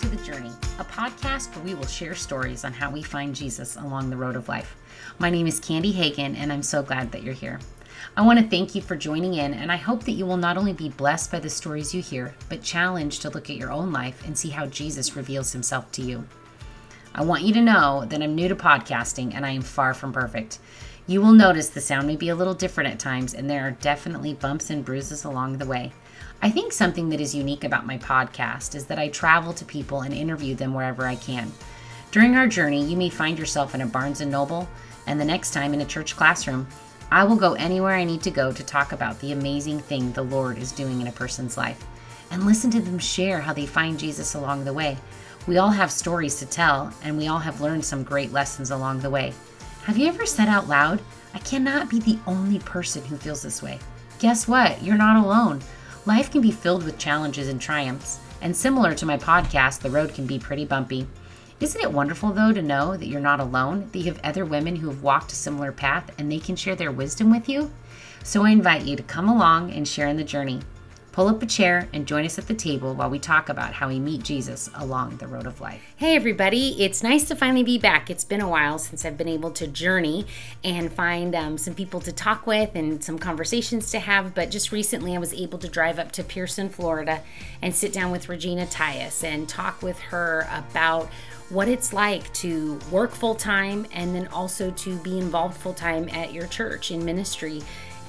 to The Journey, a podcast where we will share stories on how we find Jesus along the road of life. My name is Candy Hagen, and I'm so glad that you're here. I want to thank you for joining in, and I hope that you will not only be blessed by the stories you hear, but challenged to look at your own life and see how Jesus reveals himself to you. I want you to know that I'm new to podcasting and I am far from perfect. You will notice the sound may be a little different at times, and there are definitely bumps and bruises along the way. I think something that is unique about my podcast is that I travel to people and interview them wherever I can. During our journey, you may find yourself in a Barnes and Noble, and the next time in a church classroom. I will go anywhere I need to go to talk about the amazing thing the Lord is doing in a person's life and listen to them share how they find Jesus along the way. We all have stories to tell, and we all have learned some great lessons along the way. Have you ever said out loud, I cannot be the only person who feels this way? Guess what? You're not alone. Life can be filled with challenges and triumphs, and similar to my podcast, the road can be pretty bumpy. Isn't it wonderful, though, to know that you're not alone, that you have other women who have walked a similar path and they can share their wisdom with you? So I invite you to come along and share in the journey. Pull up a chair and join us at the table while we talk about how we meet Jesus along the road of life. Hey, everybody, it's nice to finally be back. It's been a while since I've been able to journey and find um, some people to talk with and some conversations to have. But just recently, I was able to drive up to Pierson, Florida, and sit down with Regina Tyus and talk with her about what it's like to work full time and then also to be involved full time at your church in ministry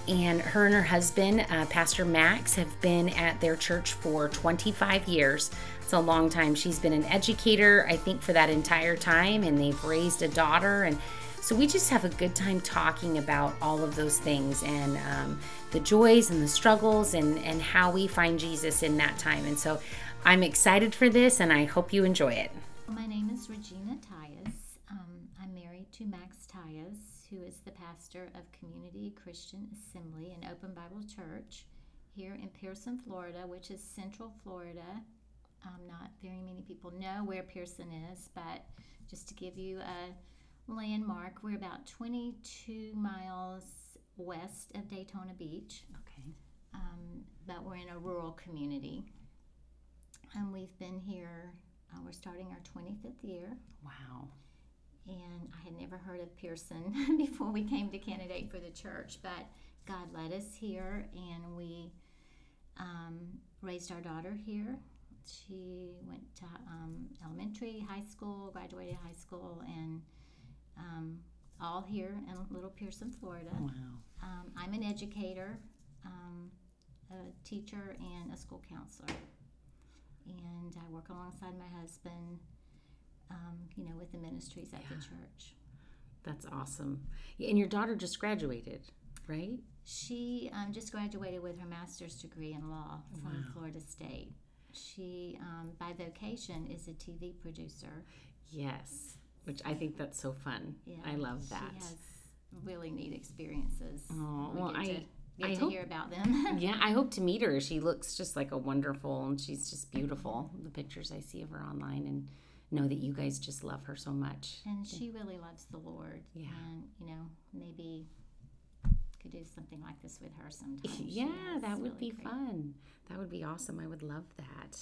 and her and her husband, uh, Pastor Max, have been at their church for 25 years. It's a long time. She's been an educator, I think, for that entire time, and they've raised a daughter. And so we just have a good time talking about all of those things and um, the joys and the struggles and, and how we find Jesus in that time. And so I'm excited for this, and I hope you enjoy it. My name is Regina Tyus. Um, I'm married to Max Tyus who is the pastor of Community Christian Assembly and Open Bible Church here in Pierson, Florida, which is Central Florida. Um, not very many people know where Pierson is, but just to give you a landmark, we're about 22 miles west of Daytona Beach. Okay. Um, but we're in a rural community. And we've been here, uh, we're starting our 25th year. Wow and I had never heard of Pierson before we came to candidate for the church, but God led us here, and we um, raised our daughter here. She went to um, elementary, high school, graduated high school, and um, all here in Little Pierson, Florida. Wow. Um, I'm an educator, um, a teacher, and a school counselor. And I work alongside my husband um, you know, with the ministries at yeah. the church. That's awesome. And your daughter just graduated, right? She um, just graduated with her master's degree in law from wow. Florida State. She, um, by vocation, is a TV producer. Yes, which I think that's so fun. Yeah, I love that. She has really neat experiences. Oh, we well, I. To, get I to hope, hear about them. yeah, I hope to meet her. She looks just like a wonderful, and she's just beautiful. The pictures I see of her online, and know that you guys just love her so much. And she really loves the Lord. Yeah. And, you know, maybe could do something like this with her sometime. Yeah, that would really be great. fun. That would be awesome. I would love that.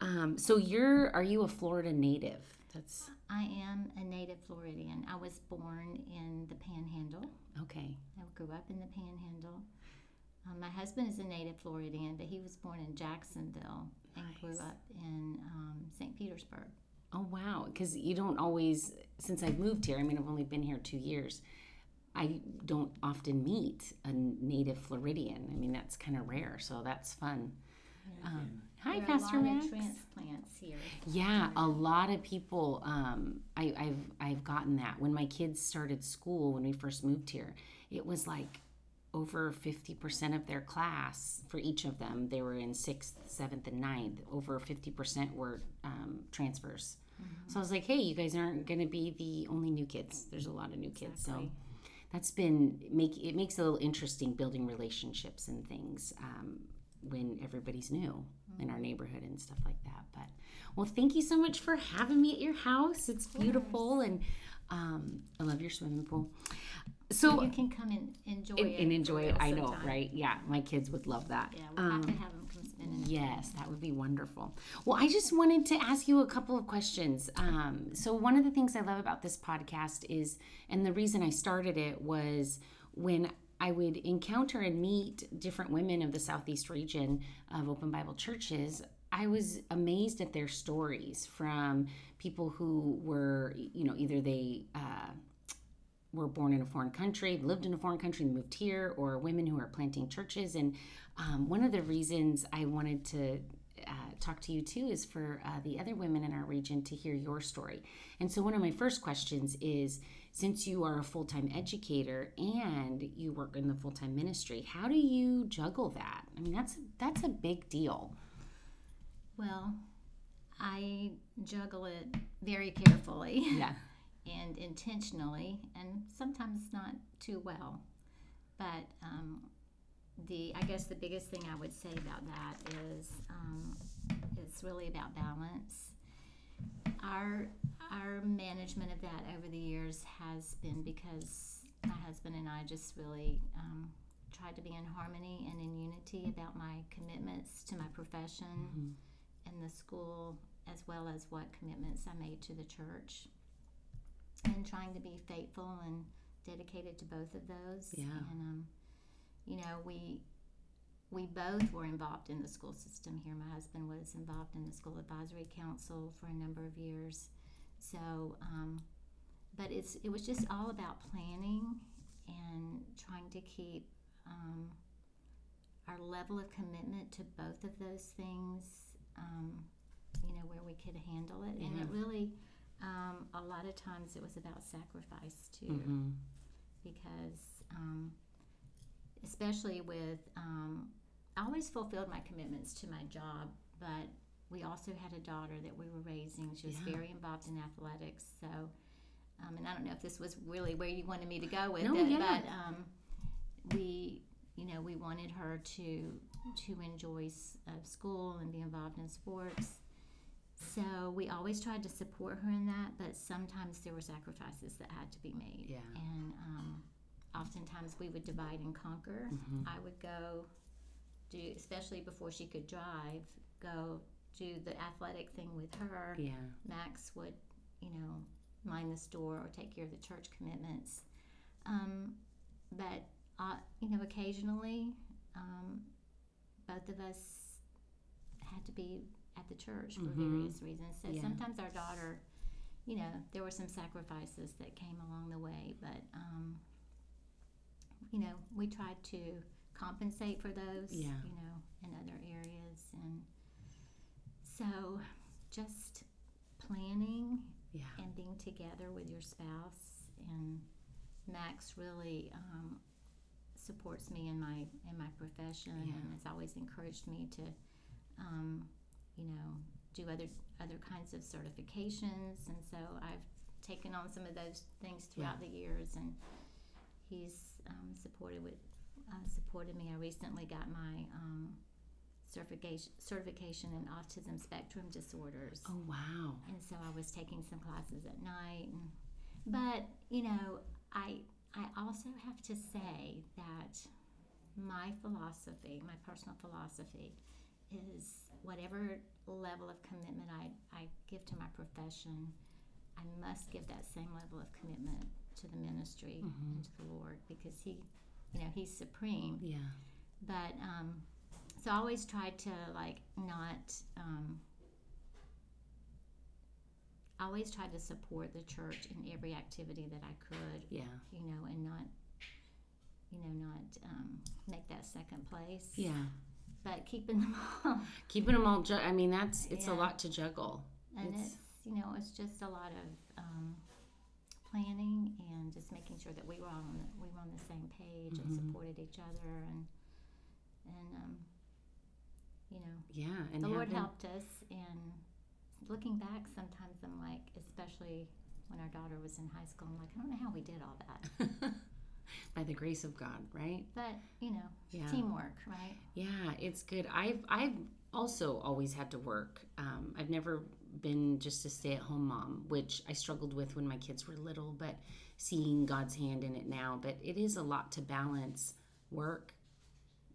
Um, so you're are you a Florida native? That's I am a native Floridian. I was born in the Panhandle. Okay. I grew up in the Panhandle. Um, my husband is a native Floridian, but he was born in Jacksonville and grew up in um, St. Petersburg. Oh wow! Because you don't always. Since I've moved here, I mean, I've only been here two years. I don't often meet a native Floridian. I mean, that's kind of rare, so that's fun. Yeah. Um, hi, Pastor Max. transplants here. Yeah, a lot of people. Um, I, I've I've gotten that when my kids started school when we first moved here. It was like over 50% of their class for each of them they were in sixth seventh and ninth over 50% were um, transfers Mm-hmm. So I was like, hey, you guys aren't going to be the only new kids. There's a lot of new kids. So that's been make it makes it a little interesting building relationships and things um, when everybody's new mm-hmm. in our mm-hmm. neighborhood and stuff like that. But well, thank you so much for having me at your house. It's beautiful and um, I love your swimming pool. So you can come and enjoy and, it and enjoy it. I know, right? Yeah, my kids would love that. Yeah, we'll um, have to have them come spend and Yes, that would be wonderful. Well, I just wanted to ask you a couple of questions. Um, so, one of the things I love about this podcast is, and the reason I started it was when I would encounter and meet different women of the Southeast region of Open Bible churches. I was amazed at their stories from people who were, you know, either they uh, were born in a foreign country, lived in a foreign country, and moved here, or women who are planting churches. And um, one of the reasons I wanted to uh, talk to you too is for uh, the other women in our region to hear your story. And so, one of my first questions is since you are a full time educator and you work in the full time ministry, how do you juggle that? I mean, that's that's a big deal. Well, I juggle it very carefully. Yeah. and intentionally, and sometimes not too well. But um, the I guess the biggest thing I would say about that is um, it's really about balance. Our our management of that over the years has been because my husband and I just really um, tried to be in harmony and in unity about my commitments to my profession Mm-hmm. and the school, as well as what commitments I made to the church, and trying to be faithful and dedicated to both of those. Yeah. And um, you know, we we both were involved in the school system here. My husband was involved in the school advisory council for a number of years. So, um, but it's it was just all about planning and trying to keep um, our level of commitment to both of those things. Um, you know where we could handle it, and it really um, a lot of times it was about sacrifice too Mm-hmm. because um, especially with um, I always fulfilled my commitments to my job, but we also had a daughter that we were raising. She was Yeah. very involved in athletics, so um, and I don't know if this was really where you wanted me to go with No, it, yeah. but um, we you know we wanted her to to enjoy uh, school and be involved in sports. So we always tried to support her in that, but sometimes there were sacrifices that had to be made. Yeah. And um, oftentimes we would divide and conquer. Mhm. I would go do, especially before she could drive, go do the athletic thing with her. Yeah. Max would, you know, mind the store or take care of the church commitments. Um, but, uh, you know, occasionally, um, both of us had to be at the church for Mhm. various reasons. So Yeah. sometimes our daughter, you know, there were some sacrifices that came along the way, but, um, you know, we tried to compensate for those, Yeah. you know, in other areas. And so just planning Yeah. and being together with your spouse and Max really um, supports me in my in my profession Yeah. and has always encouraged me to um, you know do other other kinds of certifications and so I've taken on some of those things throughout the years and he's um, supported with uh, supported me I recently got my um, certification certification in autism spectrum disorders Oh wow. and so I was taking some classes at night. And, but you know, I I also have to say that my philosophy, my personal philosophy, is whatever level of commitment I, I give to my profession, I must give that same level of commitment to the ministry Mhm. and to the Lord because He, you know, He's supreme Yeah. but um, so I always try to like not. Um, I always tried to support the church in every activity that I could, Yeah. you know, and not, you know, not um, make that second place. Yeah. But keeping them all, Keeping them all. Ju- I mean, that's it's a lot to juggle. and It's- it's you know it's just a lot of um, planning and just making sure that we were all on the, we were on the same page and Mhm. supported each other and and um, you know Yeah. And the Lord helped us. And looking back, sometimes I'm like, especially when our daughter was in high school, I'm like, I don't know how we did all that. By the grace of God, right? But you know, Yeah. teamwork, right? Yeah, it's good. I've I've also always had to work. Um, I've never been just a stay-at-home mom, which I struggled with when my kids were little. But seeing God's hand in it now, but it is a lot to balance work,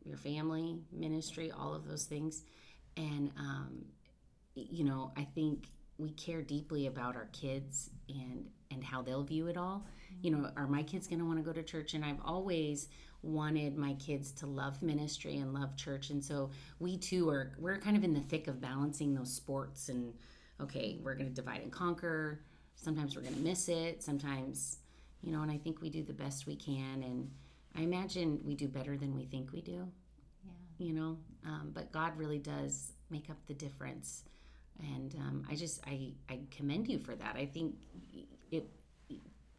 your family, ministry, all of those things. And, um, you know, I think we care deeply about our kids and and how they'll view it all. You know, are my kids going to want to go to church? And I've always wanted my kids to love ministry and love church, and so we too are we're kind of in the thick of balancing those sports and okay, we're going to divide and conquer. Sometimes we're going to miss it. Sometimes, you know, and I think we do the best we can and I imagine we do better than we think we do. Yeah. You know, um, but God really does make up the difference, and um, I just I I commend you for that. I think it,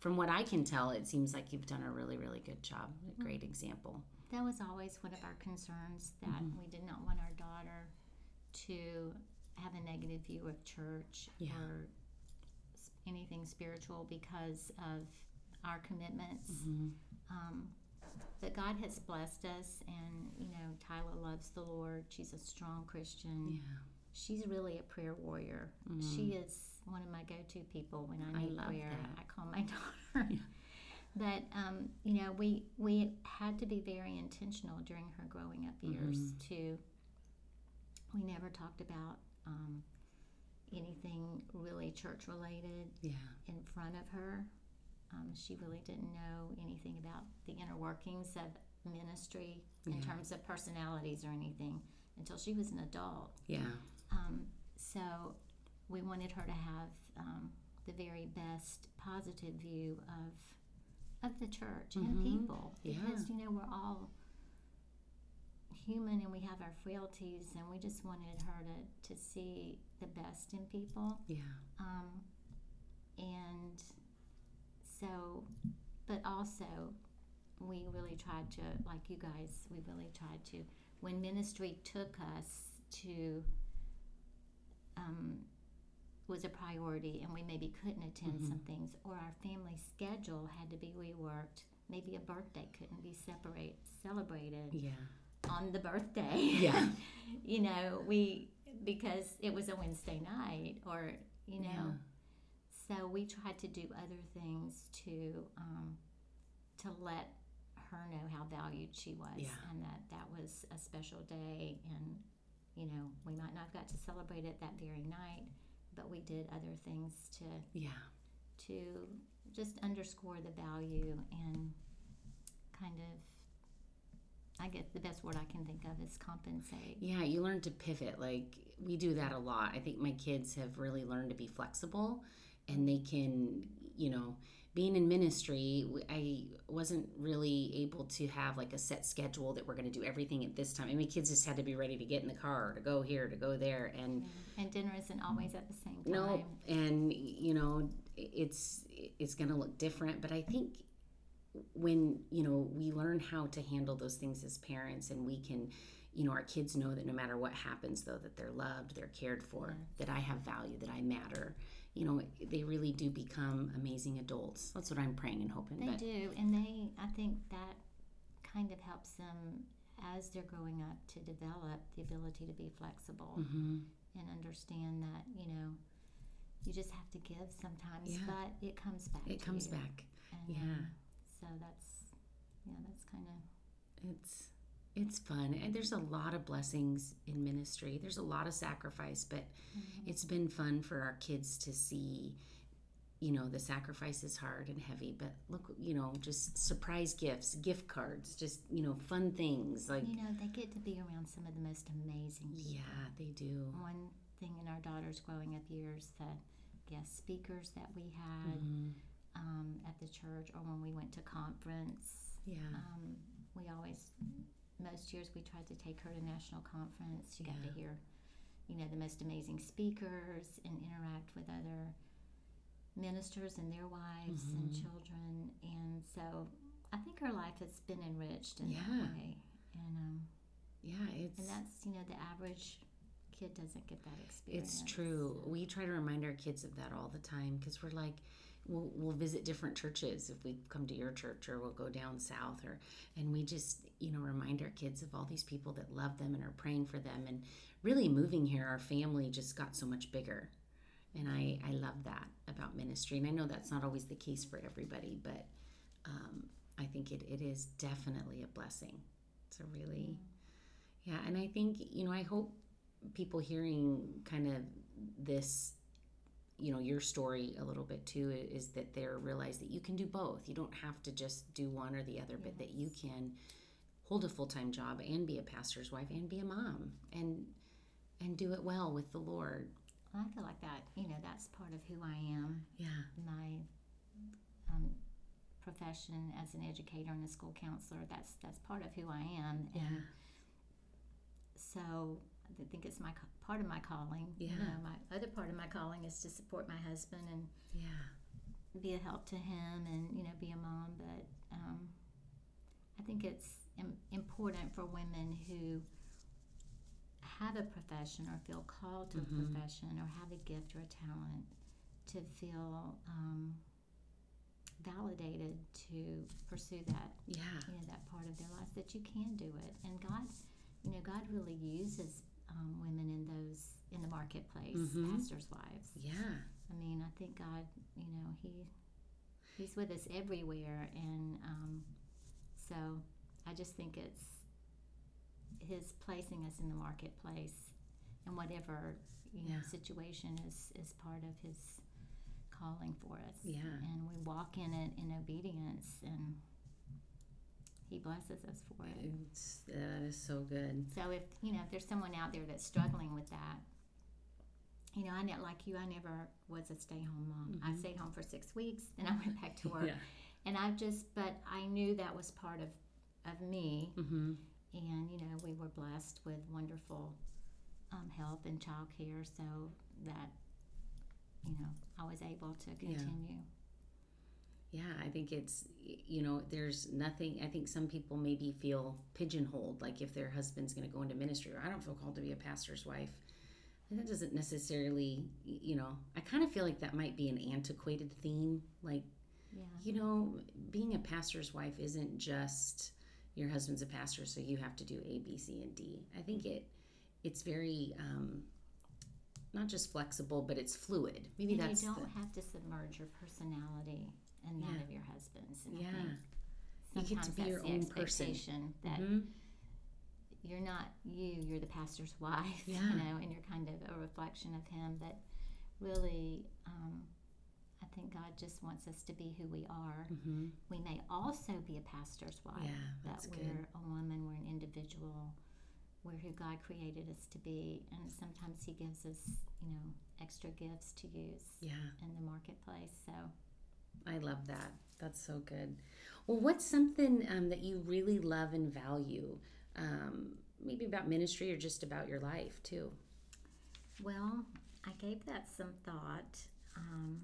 from what I can tell, it seems like you've done a really really good job. A great example. That was always one of our concerns that Mm-hmm. we did not want our daughter to have a negative view of church Yeah. or anything spiritual because of our commitments. Mm-hmm. Um, but God has blessed us, and you know, Tyler loves the Lord. She's a strong Christian. Yeah, She's really a prayer warrior. She is one of my go-to people when I. I need love prayer. that. I call my daughter. But um, you know, we we had to be very intentional during her growing up years Mm-hmm. to. We never talked about um, anything really church related yeah, in front of her. Um, she really didn't know anything about the inner workings of ministry in Yeah. terms of personalities or anything until she was an adult. yeah, Um, so we wanted her to have um, the very best positive view of of the church and Mhm. people Yeah. because you know we're all human and we have our frailties and we just wanted her to, to see the best in people yeah, um, and so but also we really tried to like you guys we really tried to when ministry took us to um, was a priority and we maybe couldn't attend some things or our family schedule had to be reworked. Maybe a birthday couldn't be separate celebrated yeah, on the birthday. Yeah. you know we because it was a wednesday night or you know. So we tried to do other things to um, to let her know how valued she was Yeah. and that that was a special day and you know we might not have got to celebrate it that very night but we did other things to yeah. to just underscore the value and kind of I guess the best word I can think of is compensate. Yeah, you learn to pivot. Like we do that a lot. I think my kids have really learned to be flexible and they can, you know, being in ministry, I wasn't really able to have like a set schedule that we're going to do everything at this time. I mean, kids just had to be ready to get in the car, to go here, to go there. And And dinner isn't always at the same time. no, and you know, it's it's going to look different, but I think when you know we learn how to handle those things as parents and we can you know our kids know that no matter what happens though that they're loved they're cared for that i have value that i matter you know they really do become amazing adults that's what i'm praying and hoping They but do, and they I think that kind of helps them as they're growing up to develop the ability to be flexible Mhm. and understand that, you know, you just have to give sometimes, Yeah. but it comes back. it comes you. back And, yeah um, so that's yeah, that's kind of it's it's fun. And there's a lot of blessings in ministry. There's a lot of sacrifice but it's been fun for our kids to see you know the sacrifice is hard and heavy but look you know just surprise gifts gift cards just you know fun things like you know they get to be around some of the most amazing people. yeah they do. One thing in our daughter's growing up years, the guest speakers that we had Mhm. um, at the church, or when we went to conference, yeah. um, we always most years we tried to take her to national conference. She got to hear, you know, the most amazing speakers and interact with other ministers and their wives and Mm-hmm. children. And so I think her life has been enriched in Yeah. that way. And um, yeah it's and that's you know the average kid doesn't get that experience. It's true. We try to remind our kids of that all the time because we're like, we'll, we'll visit different churches if we come to your church or we'll go down south or, and we just, you know, remind our kids of all these people that love them and are praying for them. And really moving here, our family just got so much bigger. And I, I love that about ministry. And I know that's not always the case for everybody, but um, I think it, it is definitely a blessing. It's a really yeah, and I think, you know, I hope people hearing kind of this you know your story a little bit too is that they're realize that you can do both. You don't have to just do one or the other yes. but that you can hold a full-time job and be a pastor's wife and be a mom and and do it well with the lord. I feel like that you know that's part of who i am. Yeah. My um, profession as an educator and a school counselor that's that's part of who i am. Yeah. and so I think it's my part of my calling. Yeah. You know, my other part of my calling is to support my husband and yeah, be a help to him and you know be a mom. But um, I think it's Im- important for women who have a profession or feel called to mm-hmm. a profession or have a gift or a talent to feel um, validated to pursue that. Yeah. You know that part of their lives that you can do it, and God you know, God really uses um, women in those in the marketplace, mm-hmm. pastors' wives. Yeah. I mean, I think God, you know, He He's with us everywhere, and um, so I just think it's His placing us in the marketplace, and whatever you know situation is is part of His calling for us. Yeah. And we walk in it in obedience and he blesses us for it. It's, that is so good. So if you know if there's someone out there that's struggling with that, you know, I ne- like you, I never was a stay-home mom. Mm-hmm. I stayed home for six weeks, and I went back to work. yeah. And I've just, but I knew that was part of of me. Mm-hmm. And you know, we were blessed with wonderful um, help and childcare, so that you know I was able to continue. Yeah. Yeah, I think it's, you know, there's nothing, I think some people maybe feel pigeonholed, like if their husband's going to go into ministry, or I don't feel called to be a pastor's wife. And that doesn't necessarily, you know, I kind of feel like that might be an antiquated theme. Like, yeah. you know, being a pastor's wife isn't just your husband's a pastor, so you have to do A, B, C, and D. I think it, it's very, um, not just flexible, but it's fluid. Maybe and that's you don't the, have to submerge your personality and that of your husband's. And yeah. you get to be your own person. That mm-hmm. you're not you, you're the pastor's wife, yeah. you know, and you're kind of a reflection of him. But really, um, I think God just wants us to be who we are. Mm-hmm. We may also be a pastor's wife. Yeah, that's that we're a woman, we're an individual, we're who God created us to be. And sometimes He gives us, you know, extra gifts to use yeah. in the marketplace. So I love that. That's so good. Well, what's something um, that you really love and value? Um, maybe about ministry or just about your life too. Well, I gave that some thought. Um,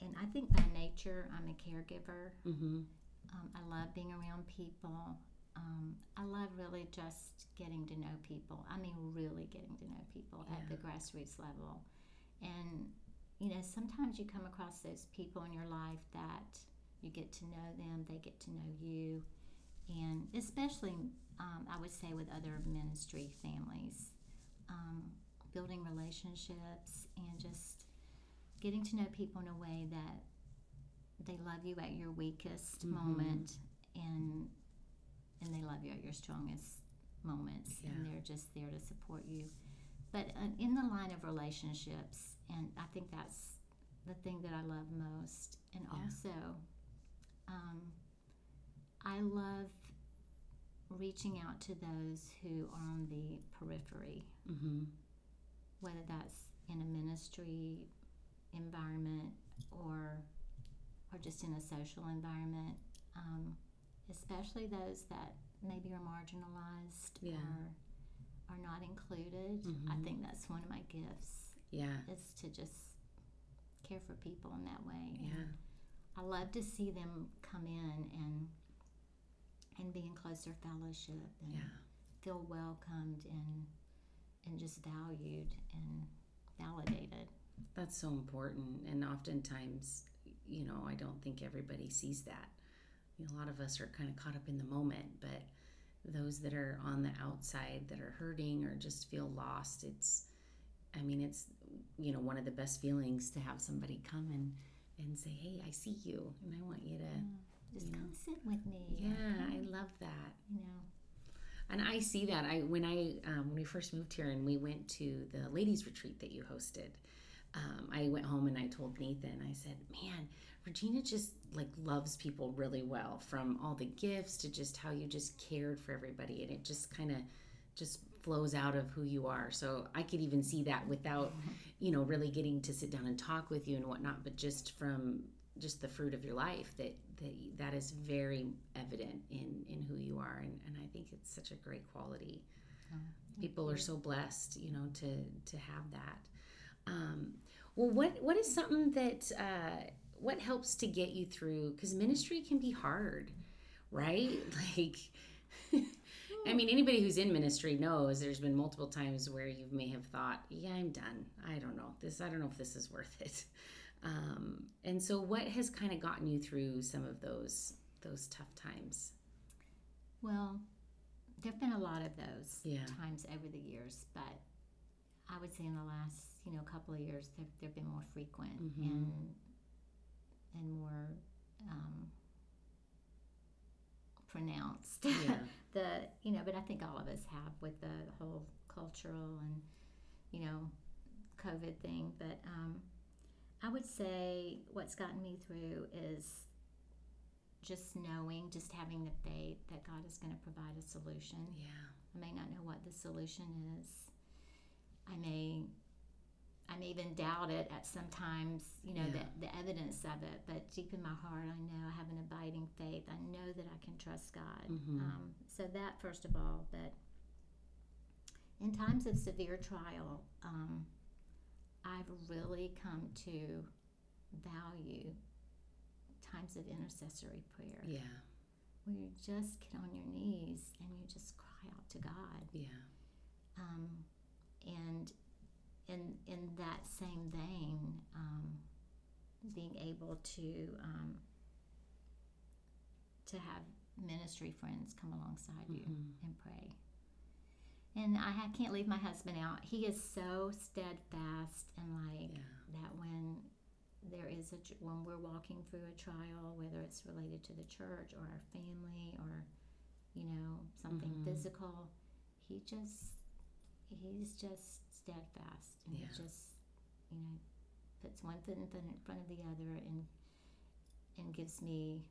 and I think by nature, I'm a caregiver. Mm-hmm. Um, I love being around people. Um, I love really just getting to know people. I mean, really getting to know people yeah. at the grassroots level. And you know, sometimes you come across those people in your life that you get to know them, they get to know you, and especially, um, I would say, with other ministry families, um, building relationships and just getting to know people in a way that they love you at your weakest mm-hmm. moment and and they love you at your strongest moments yeah. and they're just there to support you but uh, in the line of relationships and I think that's the thing that I love most. And yeah. also, um, I love reaching out to those who are on the periphery, mm-hmm. whether that's in a ministry environment or or just in a social environment, um, especially those that maybe are marginalized yeah. or are not included. Mm-hmm. I think that's one of my gifts yeah. Is to just care for people in that way. Yeah. And I love to see them come in and and be in closer fellowship and yeah. feel welcomed and and just valued and validated. That's so important. And oftentimes, you know, I don't think everybody sees that. You know, a lot of us are kind of caught up in the moment, but those that are on the outside that are hurting or just feel lost, it's I mean, it's you know one of the best feelings to have somebody come and and say, "Hey, I see you, and I want you to yeah. just you come know. sit with me." Yeah, I love that. You know. and I see that. I when I um, when we first moved here and we went to the ladies retreat that you hosted. Um, I went home and I told Nathan. I said, "Man, Regina just like loves people really well. From all the gifts to just how you just cared for everybody, and it just kind of just flows out of who you are. So I could even see that without, you know, really getting to sit down and talk with you and whatnot, but just from just the fruit of your life that that, that is very evident in in who you are and, and i think it's such a great quality oh, people you. are so blessed you know to to have that um, well what what is something that uh, what helps to get you through because ministry can be hard right like I mean, anybody who's in ministry knows there's been multiple times where you may have thought, yeah, I'm done. I don't know. This, I don't know if this is worth it. Um, and so, what has kind of gotten you through some of those those tough times? Well, there've been a lot of those yeah. times over the years, but I would say in the last you know couple of years they've, they've been more frequent mm-hmm. and and more um, pronounced. Yeah. the you know, but I think all of us have with the whole cultural and you know COVID thing, but. Um, I would say what's gotten me through is just knowing, just having the faith that God is going to provide a solution. Yeah. I may not know what the solution is. I may I may even doubt it at sometimes, you know, yeah. the, the evidence of it. But deep in my heart, I know I have an abiding faith. I know that I can trust God. Mm-hmm. Um, so that first of all, but in times of severe trial, um, I've really come to value times of intercessory prayer. Yeah. Where you just get on your knees and you just cry out to God. Yeah. Um, and in in that same vein, um, being able to um, to have ministry friends come alongside you mm-hmm. and pray and I can't leave my husband out. He is so steadfast and like yeah. that when there is a when we're walking through a trial, whether it's related to the church or our family or you know something mm-hmm. physical, he just he's just steadfast and yeah. he just you know puts one foot in front of the other and and gives me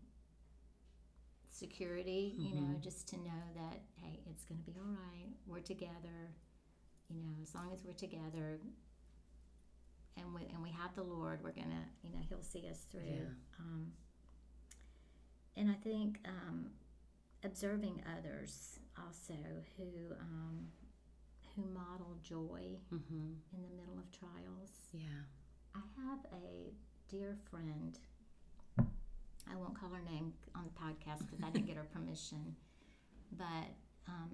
security, you mm-hmm. know, just to know that, hey, it's going to be all right. We're together. You know, as long as we're together and we, and we have the Lord, we're going to, you know, He'll see us through. Yeah. Um, and I think um, observing others also who, um, who model joy mm-hmm. in the middle of trials. Yeah. I have a dear friend I won't call her name on the podcast because I didn't get her permission. But um,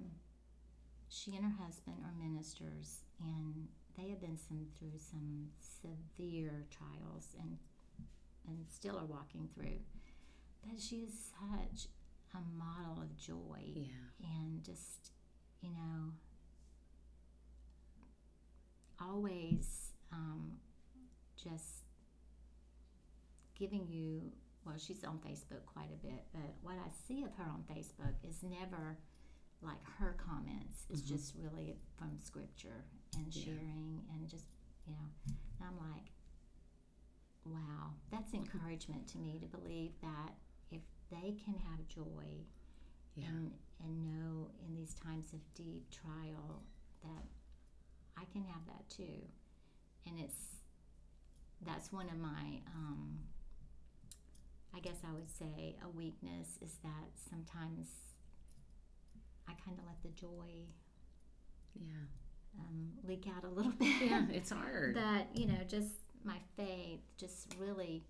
she and her husband are ministers, and they have been some through some severe trials, and and still are walking through. But she is such a model of joy, yeah. and just you know, always um, just giving you well, she's on Facebook quite a bit, but what I see of her on Facebook is never like her comments. It's mm-hmm. just really from scripture and sharing and just, you know, I'm like, wow, that's encouragement to me to believe that if they can have joy yeah. and, and know in these times of deep trial that I can have that too. And it's, that's one of my, um, I guess I would say a weakness is that sometimes I kind of let the joy yeah um, leak out a little bit. Yeah, it's hard. that you know, just my faith, just really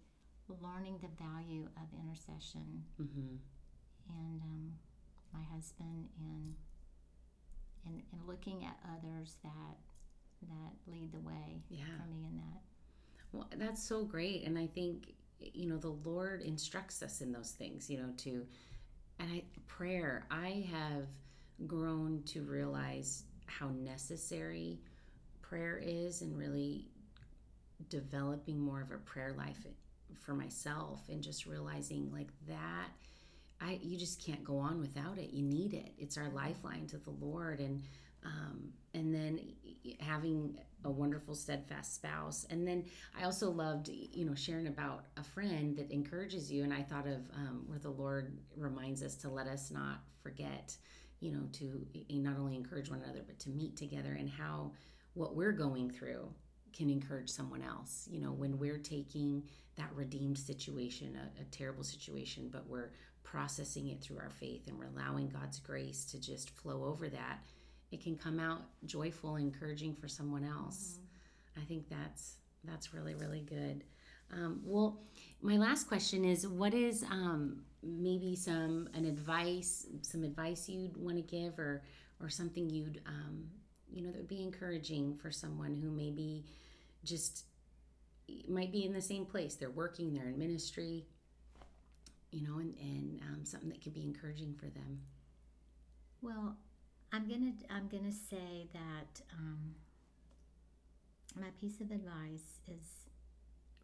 learning the value of intercession, mm-hmm. and um, my husband, and and and looking at others that that lead the way yeah. for me in that. Well, that's so great, and I think you know the lord instructs us in those things you know to and i prayer i have grown to realize how necessary prayer is and really developing more of a prayer life for myself and just realizing like that I you just can't go on without it. You need it. It's our lifeline to the Lord, and um, and then having a wonderful, steadfast spouse. And then I also loved, you know, sharing about a friend that encourages you. And I thought of um, where the Lord reminds us to let us not forget, you know, to not only encourage one another, but to meet together and how what we're going through can encourage someone else. You know, when we're taking that redeemed situation, a, a, terrible situation, but we're processing it through our faith and we're allowing God's grace to just flow over that, it can come out joyful, and encouraging for someone else. Mm-hmm. I think that's that's really really good. Um, well, my last question is, what is um, maybe some an advice, some advice you'd want to give, or or something you'd um, you know that would be encouraging for someone who maybe just might be in the same place. They're working, they're in ministry, you know, and and um, something that could be encouraging for them. Well, I'm gonna I'm gonna say that um, my piece of advice is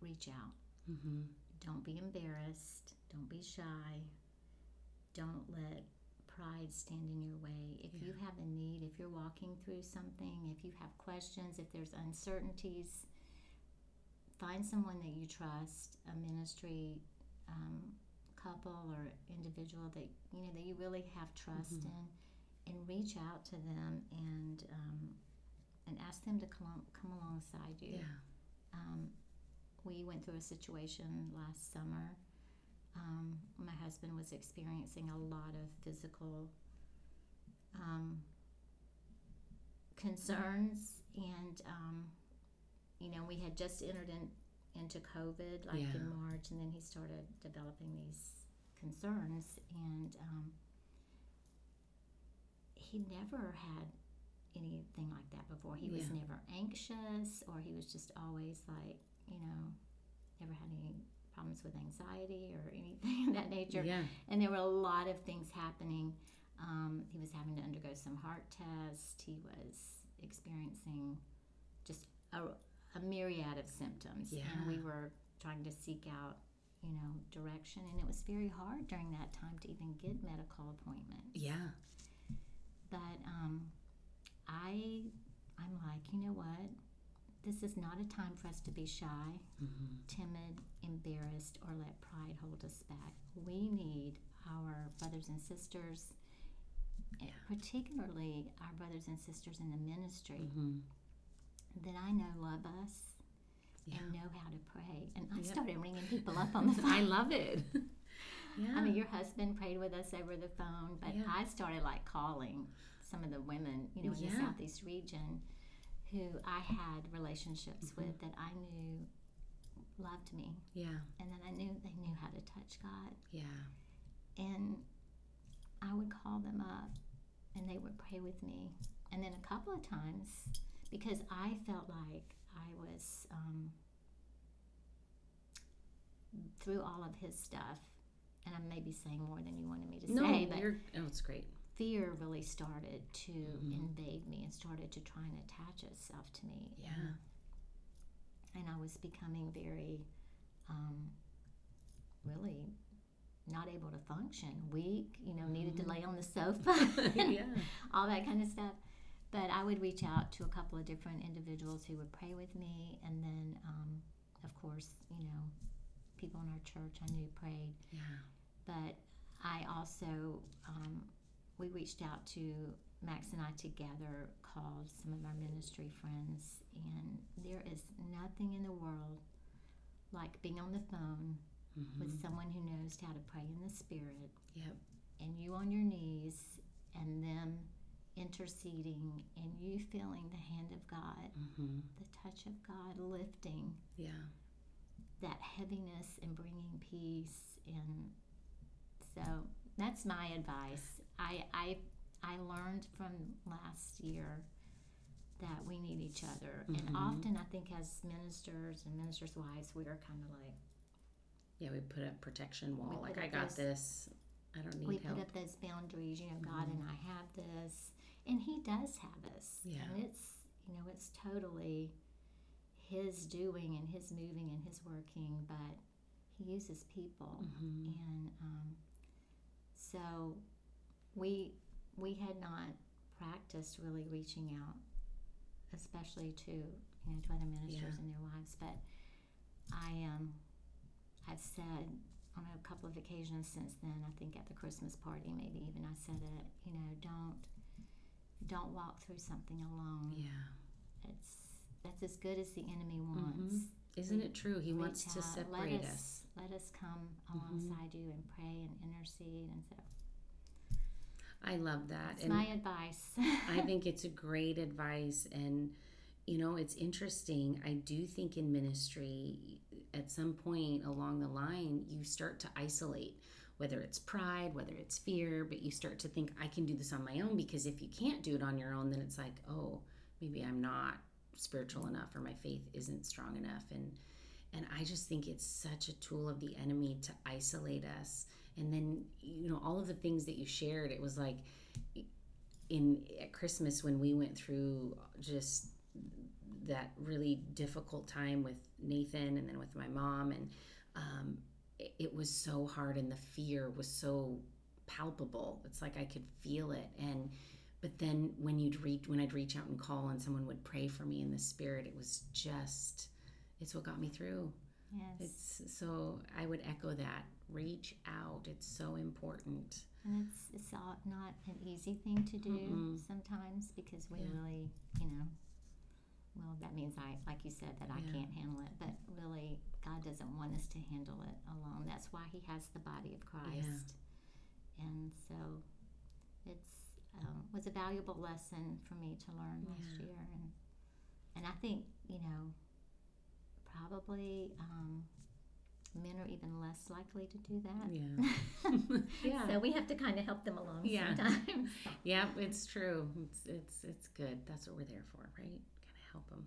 reach out. Mm-hmm. Don't be embarrassed. Don't be shy. Don't let pride stand in your way. If yeah. you have a need, if you're walking through something, if you have questions, if there's uncertainties, find someone that you trust, a ministry um, couple or individual that you know that you really have trust mm-hmm. in and reach out to them and um, and ask them to come come alongside you. Yeah. Um, we went through a situation last summer. Um, my husband was experiencing a lot of physical um, concerns, and um, you know we had just entered in, into COVID like yeah. in March, and then he started developing these concerns, and um, he never had anything like that before. He was never anxious, or he was just always like, you know, never had any problems with anxiety or anything of that nature. Yeah. And there were a lot of things happening. Um, he was having to undergo some heart tests. He was experiencing just a, a myriad of symptoms. Yeah. And we were trying to seek out you know direction and it was very hard during that time to even get medical appointments yeah but um, I, I'm like, you know what? This is not a time for us to be shy, mm-hmm. timid, embarrassed, or let pride hold us back. We need our brothers and sisters, eh, yeah. particularly our brothers and sisters in the ministry mm-hmm. that I know love us yeah. and know how to pray. And I yep. started ringing people up on the phone. I love it. Yeah. I mean, your husband prayed with us over the phone, but yeah. I started like calling some of the women, you know, in yeah. the southeast region who I had relationships mm-hmm. with that I knew loved me. Yeah. And then I knew they knew how to touch God. Yeah. And I would call them up and they would pray with me. And then a couple of times, because I felt like I was um, through all of his stuff, and I may be saying more than you wanted me to no, say, but you're, oh, it's great. Fear really started to mm-hmm. invade me and started to try and attach itself to me. Yeah. And, and I was becoming very, um, really not able to function, weak, you know, needed to mm-hmm. lay on the sofa, yeah. all that kind of stuff. But I would reach out to a couple of different individuals who would pray with me, and then, um, of course, you know, people in our church I knew prayed. Yeah. But I also, um, we reached out to Max and I together, called some of our ministry friends, and there is nothing in the world like being on the phone mm-hmm. with someone who knows how to pray in the Spirit. Yep. And you on your knees, and them interceding, and you feeling the hand of God, mm-hmm. the touch of God lifting. Yeah that heaviness and bringing peace and so that's my advice i i i learned from last year that we need each other mm-hmm. and often i think as ministers and ministers wives we are kind of like yeah we put up protection wall like i got those, this i don't need we help. put up those boundaries you know god mm-hmm. and i have this and he does have us yeah and it's you know it's totally his doing and his moving and his working, but he uses people. Mm-hmm. And um, so we we had not practiced really reaching out, especially to you know to other ministers Yeah. and their wives. But I um I've said on a couple of occasions since then. I think at the Christmas party, maybe even I said it. You know, don't don't walk through something alone. Yeah. It's that's as good as the enemy mm-hmm. wants. Isn't it true? He wants Reach to separate let us. us, Let us come mm-hmm. alongside you and pray and intercede. And so I love that. that's my advice. I think it's a great advice. And, you know, it's interesting. I do think in ministry, at some point along the line, you start to isolate, whether it's pride, whether it's fear, but you start to think, I can do this on my own. Because if you can't do it on your own, then it's like, oh, maybe I'm not spiritual enough or my faith isn't strong enough. And, and I just think it's such a tool of the enemy to isolate us. And then, you know, all of the things that you shared, it was like, in at Christmas when we went through just that really difficult time with Nathan and then with my mom and um, it, it was so hard and the fear was so palpable it's like I could feel it and but then when you'd reach when I'd reach out and call and someone would pray for me in the spirit it was just it's what got me through yes. it's so I would echo that reach out it's so important and it's it's all, not an easy thing to do Mm-mm. sometimes because we Yeah. really, you know, well, that means I, like you said, that I Yeah. can't handle it. But really, God doesn't want us to handle it alone. That's why He has the body of Christ. yeah. And so, it's um, was a valuable lesson for me to learn last year, and and I think you know, probably um, men are even less likely to do that. yeah yeah So we have to kind of help them along Yeah. sometimes. Yeah, it's true. It's it's it's good. That's what we're there for, right? Kind of help them.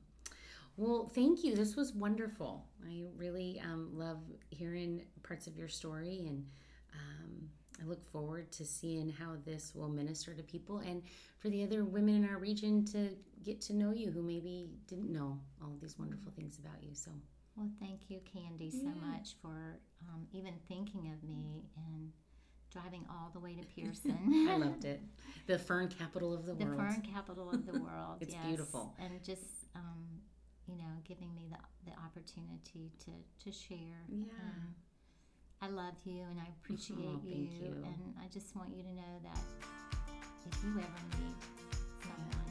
Well, thank you. This was wonderful. I really um, love hearing parts of your story, and um, I look forward to seeing how this will minister to people and for the other women in our region to get to know you who maybe didn't know all these wonderful things about you. So, Well, thank you, Candy, so Yeah. much for um, even thinking of me and driving all the way to Pierson. I loved it. The fern capital of the, the world. The fern capital of the world. It's yes. beautiful. and just um, you know, giving me the the opportunity to to share. Yeah. Um, I love you and I appreciate oh, you, you, And I just want you to know that if you ever need someone,